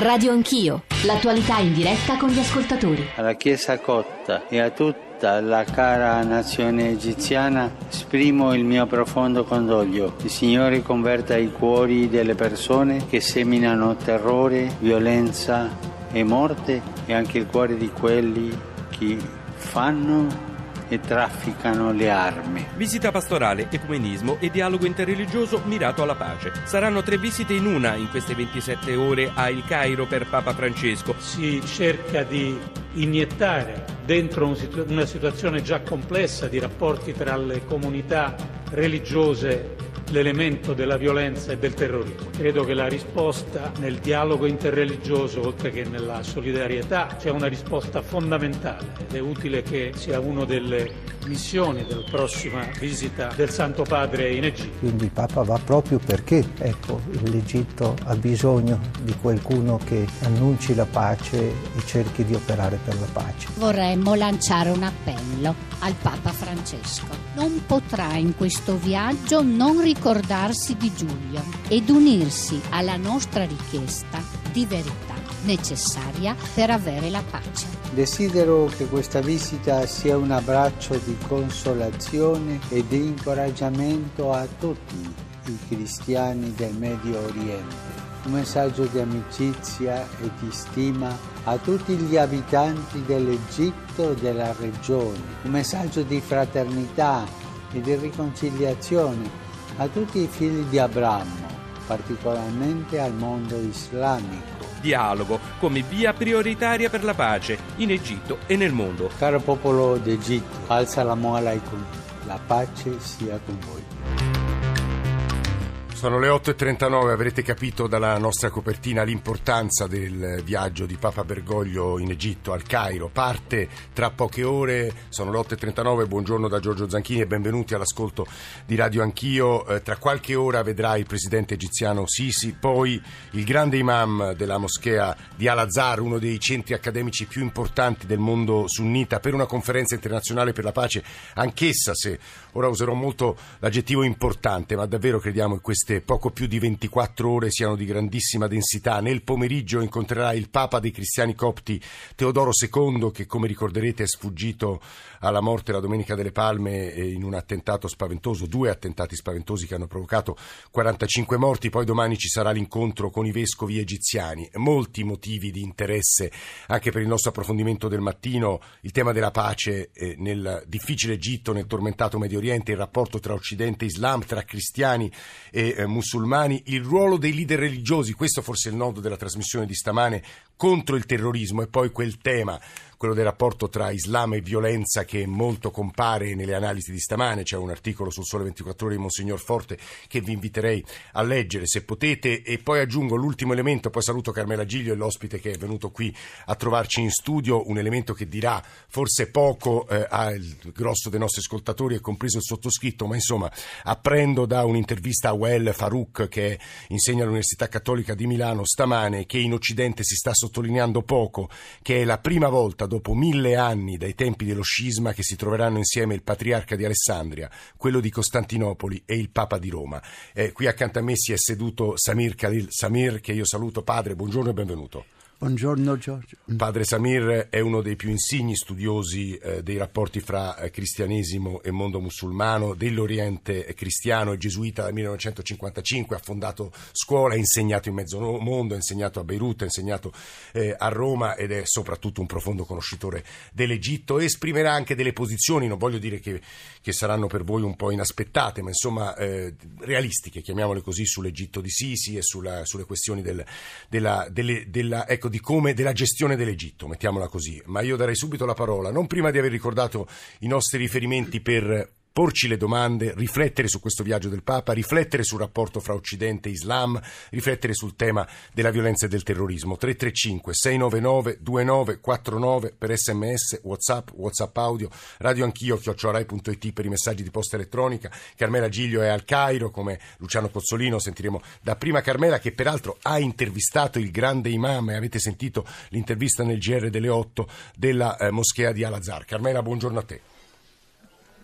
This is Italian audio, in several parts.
Radio Anch'io, l'attualità in diretta con gli ascoltatori. Alla Chiesa Cotta e a tutta la cara nazione egiziana esprimo il mio profondo condoglio. Il Signore converta i cuori delle persone che seminano terrore, violenza e morte e anche il cuore di quelli che fanno e trafficano le armi. Visita pastorale, ecumenismo e dialogo interreligioso mirato alla pace. Saranno tre visite in una in queste 27 ore a Il Cairo per Papa Francesco. Si cerca di iniettare dentro una situazione già complessa di rapporti tra le comunità religiose l'elemento della violenza e del terrorismo. Credo che la risposta nel dialogo interreligioso, oltre che nella solidarietà, sia una risposta fondamentale ed è utile che sia una delle missioni della prossima visita del Santo Padre in Egitto. Quindi il Papa va proprio perché ecco, l'Egitto ha bisogno di qualcuno che annunci la pace e cerchi di operare per la pace. Vorremmo lanciare un appello al Papa Francesco. Non potrà in questo viaggio non ricordarsi di Giulio ed unirsi alla nostra richiesta di verità necessaria per avere la pace. Desidero che questa visita sia un abbraccio di consolazione e di incoraggiamento a tutti i cristiani del Medio Oriente. Un messaggio di amicizia e di stima a tutti gli abitanti dell'Egitto e della regione. Un messaggio di fraternità e di riconciliazione a tutti i figli di Abramo, particolarmente al mondo islamico dialogo come via prioritaria per la pace in Egitto e nel mondo. Caro popolo d'Egitto, al-salamu alaikum, la pace sia con voi. Sono le 8.39, avrete capito dalla nostra copertina l'importanza del viaggio di Papa Bergoglio in Egitto, al Cairo. Parte tra poche ore, sono le 8.39, buongiorno da Giorgio Zanchini e benvenuti all'ascolto di Radio Anch'io. Eh, tra qualche ora vedrà il presidente egiziano Sisi, poi il grande imam della moschea di Al-Azhar, uno dei centri accademici più importanti del mondo sunnita, per una conferenza internazionale per la pace, anch'essa se ora userò molto l'aggettivo importante, ma davvero crediamo questa queste poco più di 24 ore siano di grandissima densità. Nel pomeriggio incontrerà il Papa dei cristiani copti Teodoro II, che come ricorderete è sfuggito alla morte la Domenica delle Palme in un attentato spaventoso, due attentati spaventosi che hanno provocato 45 morti. Poi domani ci sarà l'incontro con i vescovi egiziani. Molti motivi di interesse anche per il nostro approfondimento del mattino, il tema della pace eh, nel difficile Egitto, nel tormentato Medio Oriente, il rapporto tra Occidente e Islam, tra cristiani e eh, musulmani, il ruolo dei leader religiosi, questo forse è il nodo della trasmissione di stamane, contro il terrorismo e poi quel tema quello del rapporto tra Islam e violenza che molto compare nelle analisi di stamane. C'è un articolo sul Sole 24 Ore di Monsignor Forte che vi inviterei a leggere se potete. E poi aggiungo l'ultimo elemento, poi saluto Carmela Giglio l'ospite che è venuto qui a trovarci in studio, un elemento che dirà forse poco eh, al grosso dei nostri ascoltatori e compreso il sottoscritto, ma insomma apprendo da un'intervista a Well Farouk che insegna all'Università Cattolica di Milano stamane che in Occidente si sta sottolineando poco, che è la prima volta dopo mille anni dai tempi dello scisma che si troveranno insieme il patriarca di Alessandria, quello di Costantinopoli e il Papa di Roma. Eh, qui accanto a me si è seduto Samir Khalil Samir, che io saluto padre, buongiorno e benvenuto. Buongiorno Giorgio. Padre Samir è uno dei più insigni studiosi eh, dei rapporti fra eh, cristianesimo e mondo musulmano, dell'Oriente cristiano, è gesuita dal 1955, ha fondato scuola, ha insegnato in mezzo mondo, ha insegnato a Beirut, ha insegnato eh, a Roma ed è soprattutto un profondo conoscitore dell'Egitto esprimerà anche delle posizioni, non voglio dire che, che saranno per voi un po' inaspettate, ma insomma eh, realistiche, chiamiamole così, sull'Egitto di Sisi e sulla, sulle questioni del, della, delle, della ecco, di come, della gestione dell'Egitto, mettiamola così. Ma io darei subito la parola, non prima di aver ricordato i nostri riferimenti per porci le domande, riflettere su questo viaggio del Papa, riflettere sul rapporto fra Occidente e Islam, riflettere sul tema della violenza e del terrorismo. 335 699 2949 per sms, whatsapp, whatsapp audio, radio anch'io, chiocciorai.it per i messaggi di posta elettronica. Carmela Giglio è al Cairo, come Luciano Cozzolino, sentiremo da prima Carmela che peraltro ha intervistato il grande imam e avete sentito l'intervista nel GR delle 8 della eh, moschea di Al-Azhar. Carmela, buongiorno a te.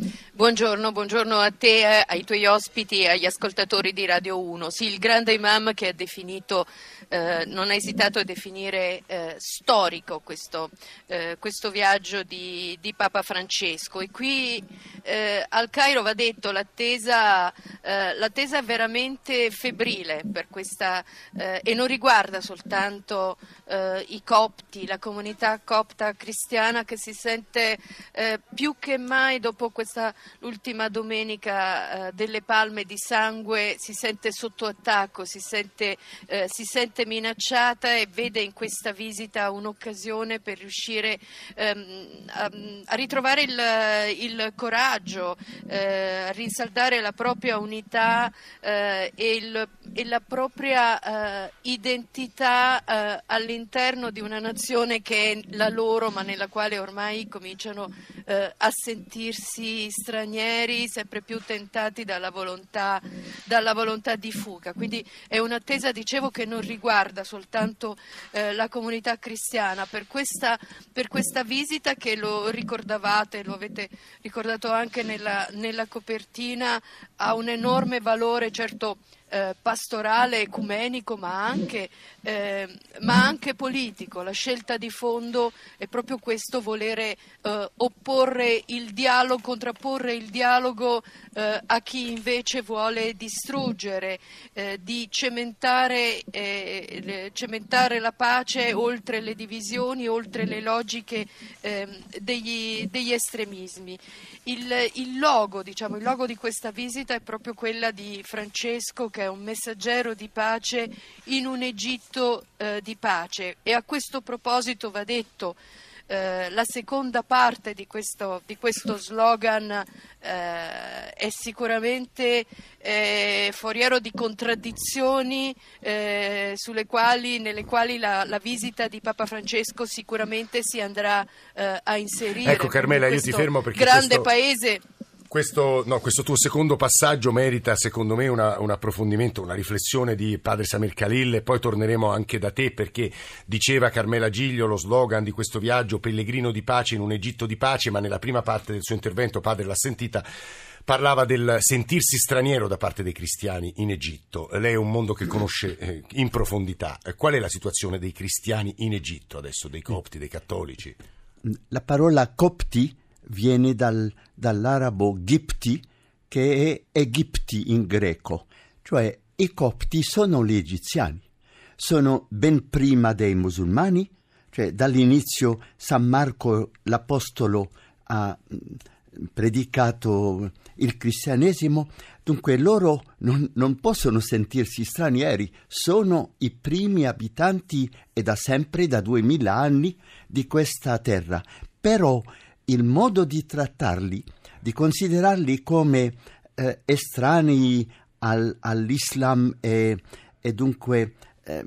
Buongiorno, buongiorno a te, ai tuoi ospiti e agli ascoltatori di Radio 1. Sì, il grande imam che ha definito, eh, non ha esitato a definire eh, storico questo, eh, questo viaggio di, di, Papa Francesco. E qui eh, al Cairo va detto l'attesa, eh, l'attesa veramente febbrile per questa, eh, e non riguarda soltanto i copti, la comunità copta cristiana che si sente più che mai dopo questa l'ultima domenica eh, delle palme di sangue si sente sotto attacco, si sente, eh, si sente, minacciata e vede in questa visita un'occasione per riuscire ehm, a, a, ritrovare il, il coraggio, eh, a rinsaldare la propria unità eh, e, il, e, la propria eh, identità eh, all'interno di una nazione che è la loro ma nella quale ormai cominciano a sentirsi stranieri sempre più tentati dalla volontà, dalla volontà di fuga. Quindi è un'attesa, dicevo, che non riguarda soltanto eh, la comunità cristiana. Per questa, per questa, visita che lo ricordavate, lo avete ricordato anche nella, nella copertina, ha un enorme valore, certo eh, pastorale, ecumenico, ma anche, eh, ma anche, politico. La scelta di fondo è proprio questo, volere eh, opporre il dialogo, contrapporre il dialogo eh, a chi invece vuole distruggere, eh, di cementare, cementare, la pace oltre le divisioni, oltre le logiche ehm, degli, degli, estremismi. Il, il, logo, diciamo, il logo di questa visita è proprio quella di Francesco che è un messaggero di pace in un Egitto eh, di pace e a questo proposito va detto eh, la seconda parte di questo, di questo slogan eh, è sicuramente eh, foriero di contraddizioni eh, quali, nelle quali la, la, visita di Papa Francesco sicuramente si andrà eh, a inserire. Ecco Carmela, io ti fermo perché grande questo... paese questo, no, questo, tuo secondo passaggio merita secondo me una, un approfondimento, una riflessione di padre Samir Khalil e poi torneremo anche da te perché diceva Carmela Giglio lo slogan di questo viaggio pellegrino di pace in un Egitto di pace ma nella prima parte del suo intervento padre l'ha sentita parlava del sentirsi straniero da parte dei cristiani in Egitto. Lei è un mondo che conosce eh, in profondità. Qual è la situazione dei cristiani in Egitto adesso, dei copti, dei cattolici? La parola copti viene dal, dall'arabo gipti, che è Egipti in greco, cioè i copti sono gli egiziani, sono ben prima dei musulmani, cioè dall'inizio San Marco l'Apostolo ha mm, predicato il cristianesimo, dunque loro non, non, possono sentirsi stranieri, sono i primi abitanti e da sempre, da duemila anni, di questa terra. Però il modo di trattarli, di considerarli come eh, estranei al, all'Islam e, e dunque eh,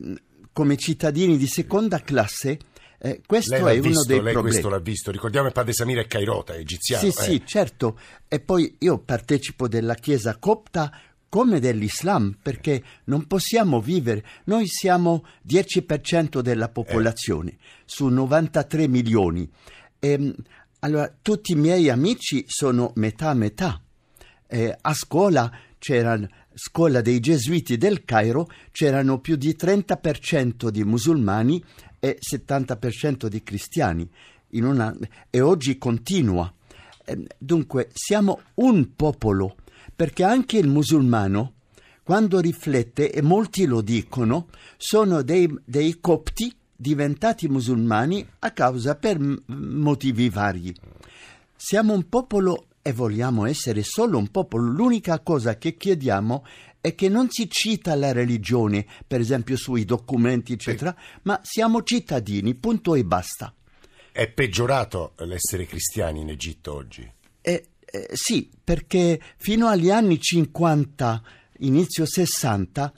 come cittadini di seconda classe, eh, questo è visto, uno dei lei problemi. questo l'ha visto, ricordiamo il padre Samira è Cairota, egiziano. Sì, sì, eh. certo. E poi io partecipo della Chiesa copta come dell'Islam, perché non possiamo vivere. Noi siamo 10% della popolazione, su 93 milioni. E, ehm, allora, tutti i miei amici sono metà metà. Eh, a scuola c'era scuola dei gesuiti del Cairo, c'erano più di 30% di musulmani e 70% di cristiani. Una, e oggi continua. Eh, dunque, siamo un popolo, perché anche il musulmano, quando riflette, e molti lo dicono, sono dei, dei copti diventati musulmani a causa per motivi vari. Siamo un popolo e vogliamo essere solo un popolo. L'unica cosa che chiediamo è che non si cita la religione, per esempio sui documenti, eccetera, sì. ma siamo cittadini, punto e basta. È peggiorato l'essere cristiani in Egitto oggi? Eh, eh, sì, perché fino agli anni 50, inizio 60,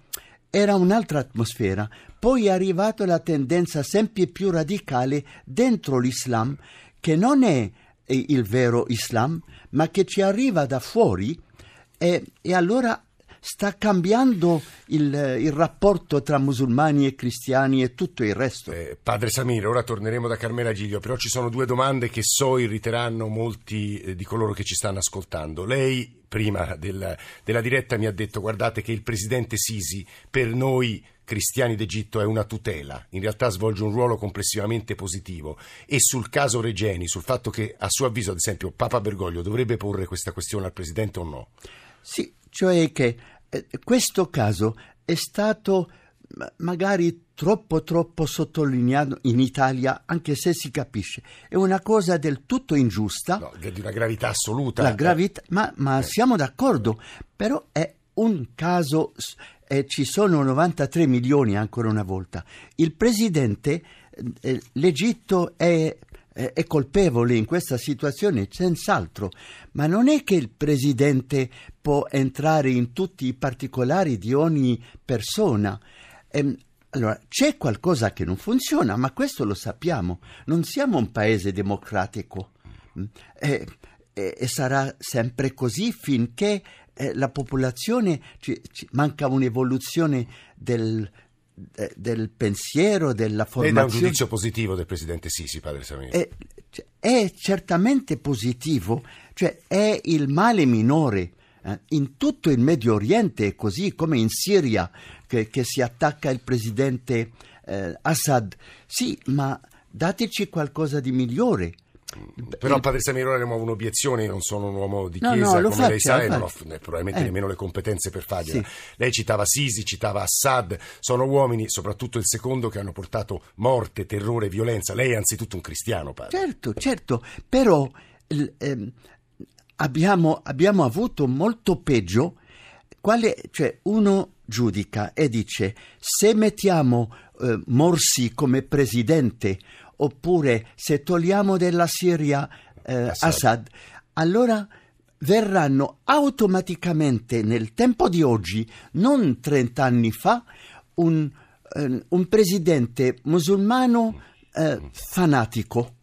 era un'altra atmosfera. Poi è arrivata la tendenza sempre più radicale dentro l'Islam, che non è il vero Islam, ma che ci arriva da fuori, e, e allora sta cambiando il, il rapporto tra musulmani e cristiani e tutto il resto. Eh, padre Samir, ora torneremo da Carmela Giglio, però ci sono due domande che so irriteranno molti eh, di coloro che ci stanno ascoltando. Lei prima della, della diretta mi ha detto guardate che il presidente Sisi per noi cristiani d'Egitto è una tutela, in realtà svolge un ruolo complessivamente positivo e sul caso Regeni, sul fatto che a suo avviso ad esempio Papa Bergoglio dovrebbe porre questa questione al presidente o no? Sì, cioè che eh, questo caso è stato magari troppo troppo sottolineato in Italia, anche se si capisce. È una cosa del tutto ingiusta. No, di una gravità assoluta. La gravità, ma, ma eh. siamo d'accordo, però è un caso e ci sono 93 milioni ancora una volta. Il presidente, eh, l'Egitto è, è colpevole in questa situazione, senz'altro, ma non è che il presidente può entrare in tutti i particolari di ogni persona. Ehm, allora, c'è qualcosa che non funziona, ma questo lo sappiamo. Non siamo un paese democratico mm? e, e, e sarà sempre così finché eh, la popolazione, ci, ci manca un'evoluzione del, de, del pensiero, della formazione. Lei dà un giudizio positivo del presidente Sisi, padre Samir? È, è certamente positivo, cioè è il male minore. Eh, in tutto il Medio Oriente, così come in Siria, che, che si attacca il presidente eh, Assad. Sì, ma dateci qualcosa di migliore. Però Padre Samirone ne muove un'obiezione, io non sono un uomo di chiesa no, no, come faccio, lei sa e non ho probabilmente eh. nemmeno le competenze per fargliela. Sì. Lei citava Sisi, citava Assad, sono uomini, soprattutto il secondo, che hanno portato morte, terrore, violenza. Lei è anzitutto un cristiano, padre. Certo, certo, però ehm, abbiamo, abbiamo, avuto molto peggio, quale, cioè uno giudica e dice se mettiamo eh, Morsi come presidente oppure se togliamo dalla Siria eh, Assad. Assad, allora verranno automaticamente nel tempo di oggi, non 30 anni fa, un, eh, un presidente musulmano eh, fanatico,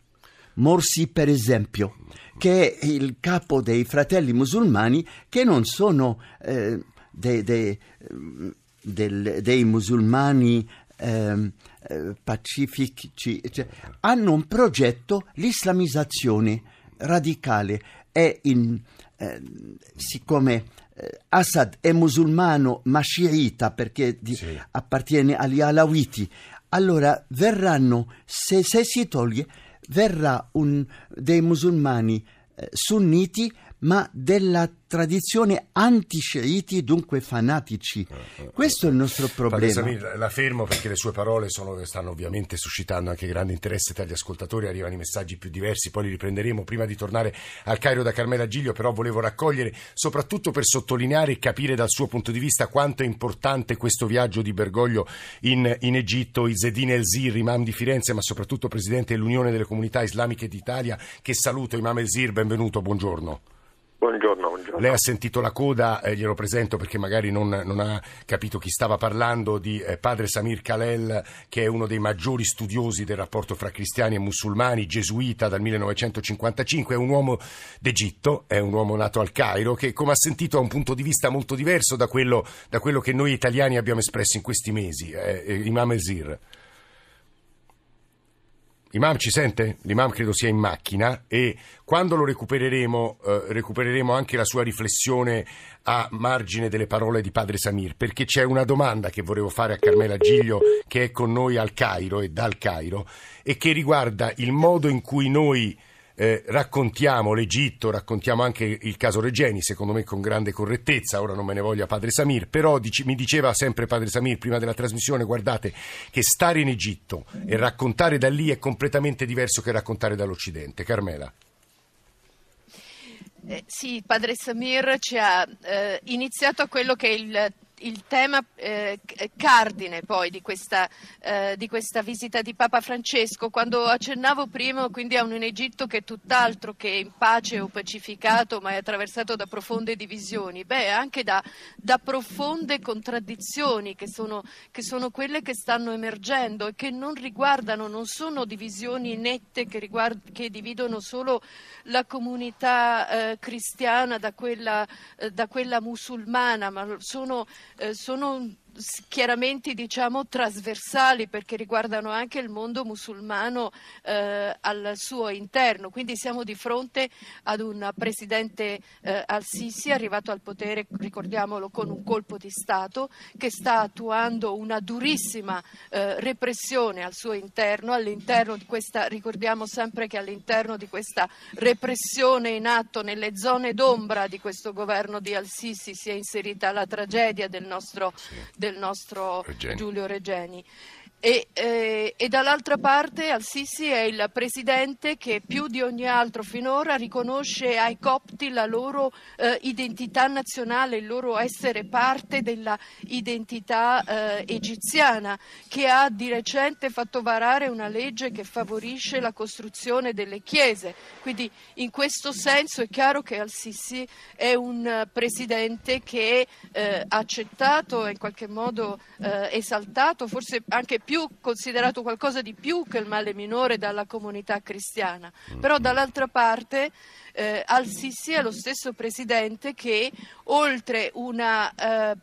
Morsi per esempio, che è il capo dei fratelli musulmani che non sono eh, dei, dei, del, dei musulmani eh, pacifici, cioè, hanno un progetto, l'islamizzazione radicale e in, eh, siccome Assad è musulmano ma sciita perché di, sì. appartiene agli alawiti, allora verranno, se, se si toglie, verrà un, dei musulmani eh, sunniti ma della tradizione anti-sceiti, dunque fanatici. Eh, eh, Questo è il nostro problema. Samir, la fermo perché le sue parole sono, stanno ovviamente suscitando anche grande interesse tra gli ascoltatori, arrivano i messaggi più diversi, poi li riprenderemo. Prima di tornare al Cairo da Carmela Giglio, però volevo raccogliere, soprattutto per sottolineare e capire dal suo punto di vista quanto è importante questo viaggio di Bergoglio in, in Egitto, Izzedine El-Zir, imam di Firenze, ma soprattutto presidente dell'Unione delle Comunità Islamiche d'Italia, che saluto. Imam El-Zir, benvenuto, buongiorno. Buongiorno, buongiorno. Lei ha sentito la coda, eh, glielo presento perché magari non, non, ha capito chi stava parlando, di eh, padre Samir Khalel, che è uno dei maggiori studiosi del rapporto fra cristiani e musulmani, gesuita dal 1955, è un uomo d'Egitto, è un uomo nato al Cairo, che come ha sentito ha un punto di vista molto diverso da quello, da quello che noi italiani abbiamo espresso in questi mesi, eh, eh Imam Ezir. Imam ci sente? L'imam credo sia in macchina e quando lo recupereremo, eh, recupereremo anche la sua riflessione a margine delle parole di padre Samir, perché c'è una domanda che volevo fare a Carmela Giglio che è con noi al Cairo e dal Cairo e che riguarda il modo in cui noi eh, raccontiamo l'Egitto, raccontiamo anche il caso Regeni, secondo me con grande correttezza, ora non me ne voglia padre Samir, però dic- mi diceva sempre padre Samir prima della trasmissione, guardate che stare in Egitto e raccontare da lì è completamente diverso che raccontare dall'Occidente. Carmela. Eh, sì, padre Samir ci ha eh, iniziato a quello che è il il tema eh, cardine poi di questa, eh, di questa, visita di Papa Francesco. Quando accennavo prima quindi a un Egitto che è tutt'altro che in pace o pacificato, ma è attraversato da profonde divisioni, beh, anche da, da profonde contraddizioni che sono, che sono, quelle che stanno emergendo e che non riguardano, non sono divisioni nette che, riguard- che dividono solo la comunità eh, cristiana da quella, eh, da quella musulmana, ma sono, sono chiaramente diciamo trasversali perché riguardano anche il mondo musulmano eh, al suo interno. Quindi siamo di fronte ad un presidente eh, al-Sisi arrivato al potere, ricordiamolo, con un colpo di Stato che sta attuando una durissima eh, repressione al suo interno, all'interno di questa, ricordiamo sempre che all'interno di questa repressione in atto nelle zone d'ombra di questo governo di al-Sisi si è inserita la tragedia del nostro, del nostro Regeni. Giulio Regeni. E, eh, e, dall'altra parte Al-Sisi è il presidente che più di ogni altro finora riconosce ai copti la loro eh, identità nazionale, il loro essere parte della identità eh, egiziana, che ha di recente fatto varare una legge che favorisce la costruzione delle chiese. Quindi in questo senso è chiaro che Al-Sisi è un presidente che eh, ha accettato in qualche modo eh, esaltato, forse anche più più considerato qualcosa di più che il male minore dalla comunità cristiana. Però dall'altra parte eh, Al-Sisi è lo stesso presidente che oltre una, eh,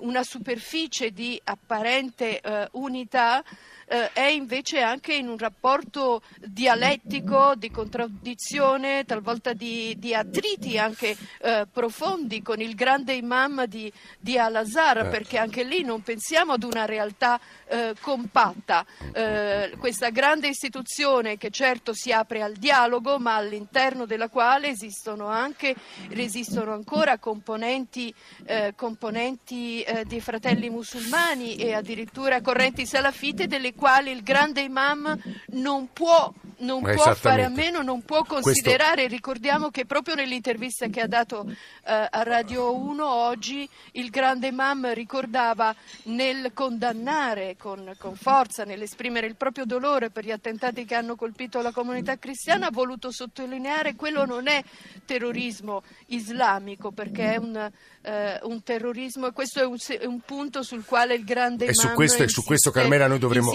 una superficie di apparente eh, unità eh, è invece anche in un rapporto dialettico, di contraddizione, talvolta di, di attriti anche eh, profondi con il grande imam di, di Al-Azhar, certo. perché anche lì non pensiamo ad una realtà eh, compatta. Eh, questa grande istituzione che certo si apre al dialogo, ma all'interno della quale esistono anche, resistono ancora componenti, eh, componenti eh, dei fratelli musulmani e addirittura correnti salafite delle quali il grande imam non può non può fare a meno, non può considerare. Questo... Ricordiamo che proprio nell'intervista che ha dato eh, a Radio 1 oggi il grande imam ricordava nel condannare con, con, forza, nell'esprimere il proprio dolore per gli attentati che hanno colpito la comunità cristiana, ha voluto sottolineare quello non è terrorismo islamico perché è un, eh, un terrorismo e questo è un, è un, punto sul quale il grande e su questo, insiste, su questo Carmela noi dovremo,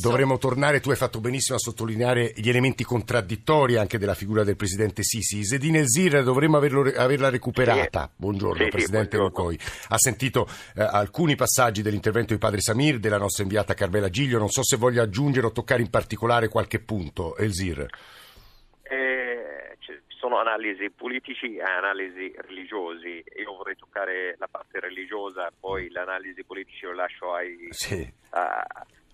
dovremo tornare, tu hai fatto benissimo a sottolineare gli elementi contraddittori anche della figura del presidente Sisi. Zedine Elzir dovremmo averlo, averla recuperata. Buongiorno, sì, presidente Lucoi. Ha sentito eh, alcuni passaggi dell'intervento di padre Samir, della nostra inviata Carmela Giglio. Non so se voglia aggiungere o toccare in particolare qualche punto. Elzir. Eh, sono analisi politici e analisi religiosi. Io vorrei toccare la parte religiosa, poi l'analisi politica lo lascio ai, sì. a,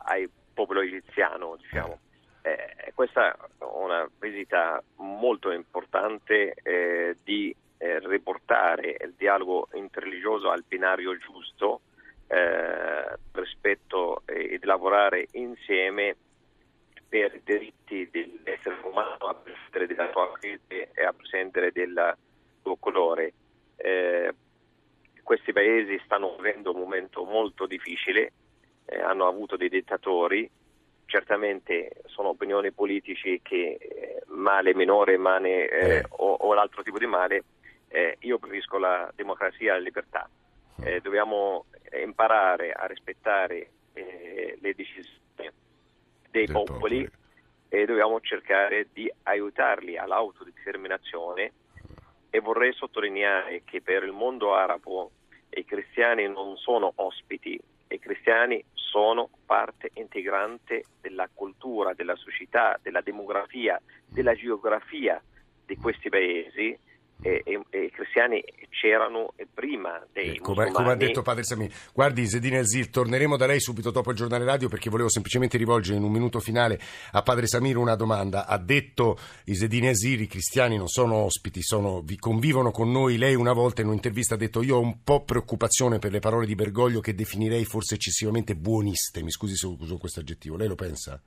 ai popolo egiziano, diciamo. Eh, questa è una visita molto importante eh, di eh, riportare il dialogo interreligioso al binario giusto eh, rispetto e di lavorare insieme per i diritti dell'essere umano a prescindere della sua fede e a prescindere del suo colore. Eh, questi paesi stanno vivendo un momento molto difficile, eh, hanno avuto dei dittatori certamente sono opinioni politiche che eh, male minore male, eh, eh. O, o, l'altro tipo di male, io preferisco la democrazia e la libertà. Dobbiamo imparare a rispettare le decisioni dei popoli popolo. e dobbiamo cercare di aiutarli all'autodeterminazione e vorrei sottolineare che per il mondo arabo i cristiani non sono ospiti, i cristiani sono parte integrante della cultura, della società, della demografia, della geografia di questi paesi e, e, e i cristiani c'erano prima dei eh, come, come, ha detto Padre Samir guardi Zedine Azil torneremo da lei subito dopo il giornale radio perché volevo semplicemente rivolgere in un minuto finale a Padre Samir una domanda. Ha detto Zedine Azil i cristiani non sono ospiti sono, vi convivono con noi. Lei una volta in un'intervista ha detto io ho un po' preoccupazione per le parole di Bergoglio che definirei forse eccessivamente buoniste. Mi scusi se uso questo aggettivo. Lei lo pensa?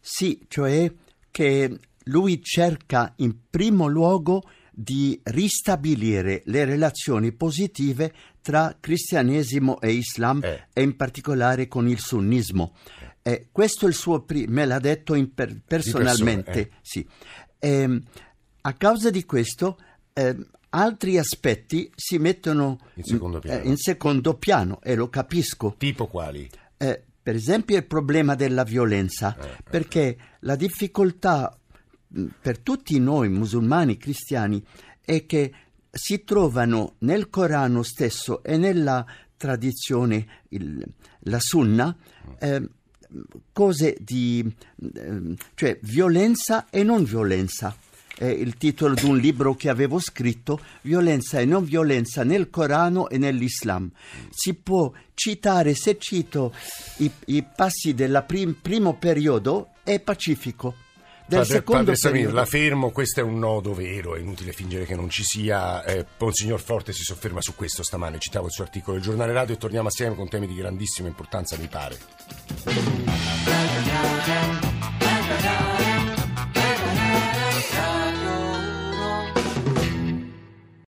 Sì, cioè che lui cerca in primo luogo di ristabilire le relazioni positive tra cristianesimo e islam Eh. e in particolare con il sunnismo. Eh, questo è il suo pri- me l'ha detto per- personalmente. persona, eh. sì. Ehm, a causa di questo ehm, altri aspetti si mettono In secondo piano. eh, in secondo piano e lo capisco. Tipo quali? Eh, per esempio il problema della violenza, Eh, perché la difficoltà per tutti noi musulmani cristiani è che si trovano nel Corano stesso e nella tradizione, il- la sunna, eh, cose di ehm, cioè violenza e non violenza. È il titolo di un libro che avevo scritto, Violenza e non violenza nel Corano e nell'Islam. Si può citare, se cito i, i passi del primo periodo, è pacifico. Del Padre, secondo padre Samir, periodo, la fermo, questo è un nodo vero, è inutile fingere che non ci sia. Eh, Monsignor Forte si sofferma su questo stamane, citavo il suo articolo del giornale radio e torniamo assieme con temi di grandissima importanza, mi pare.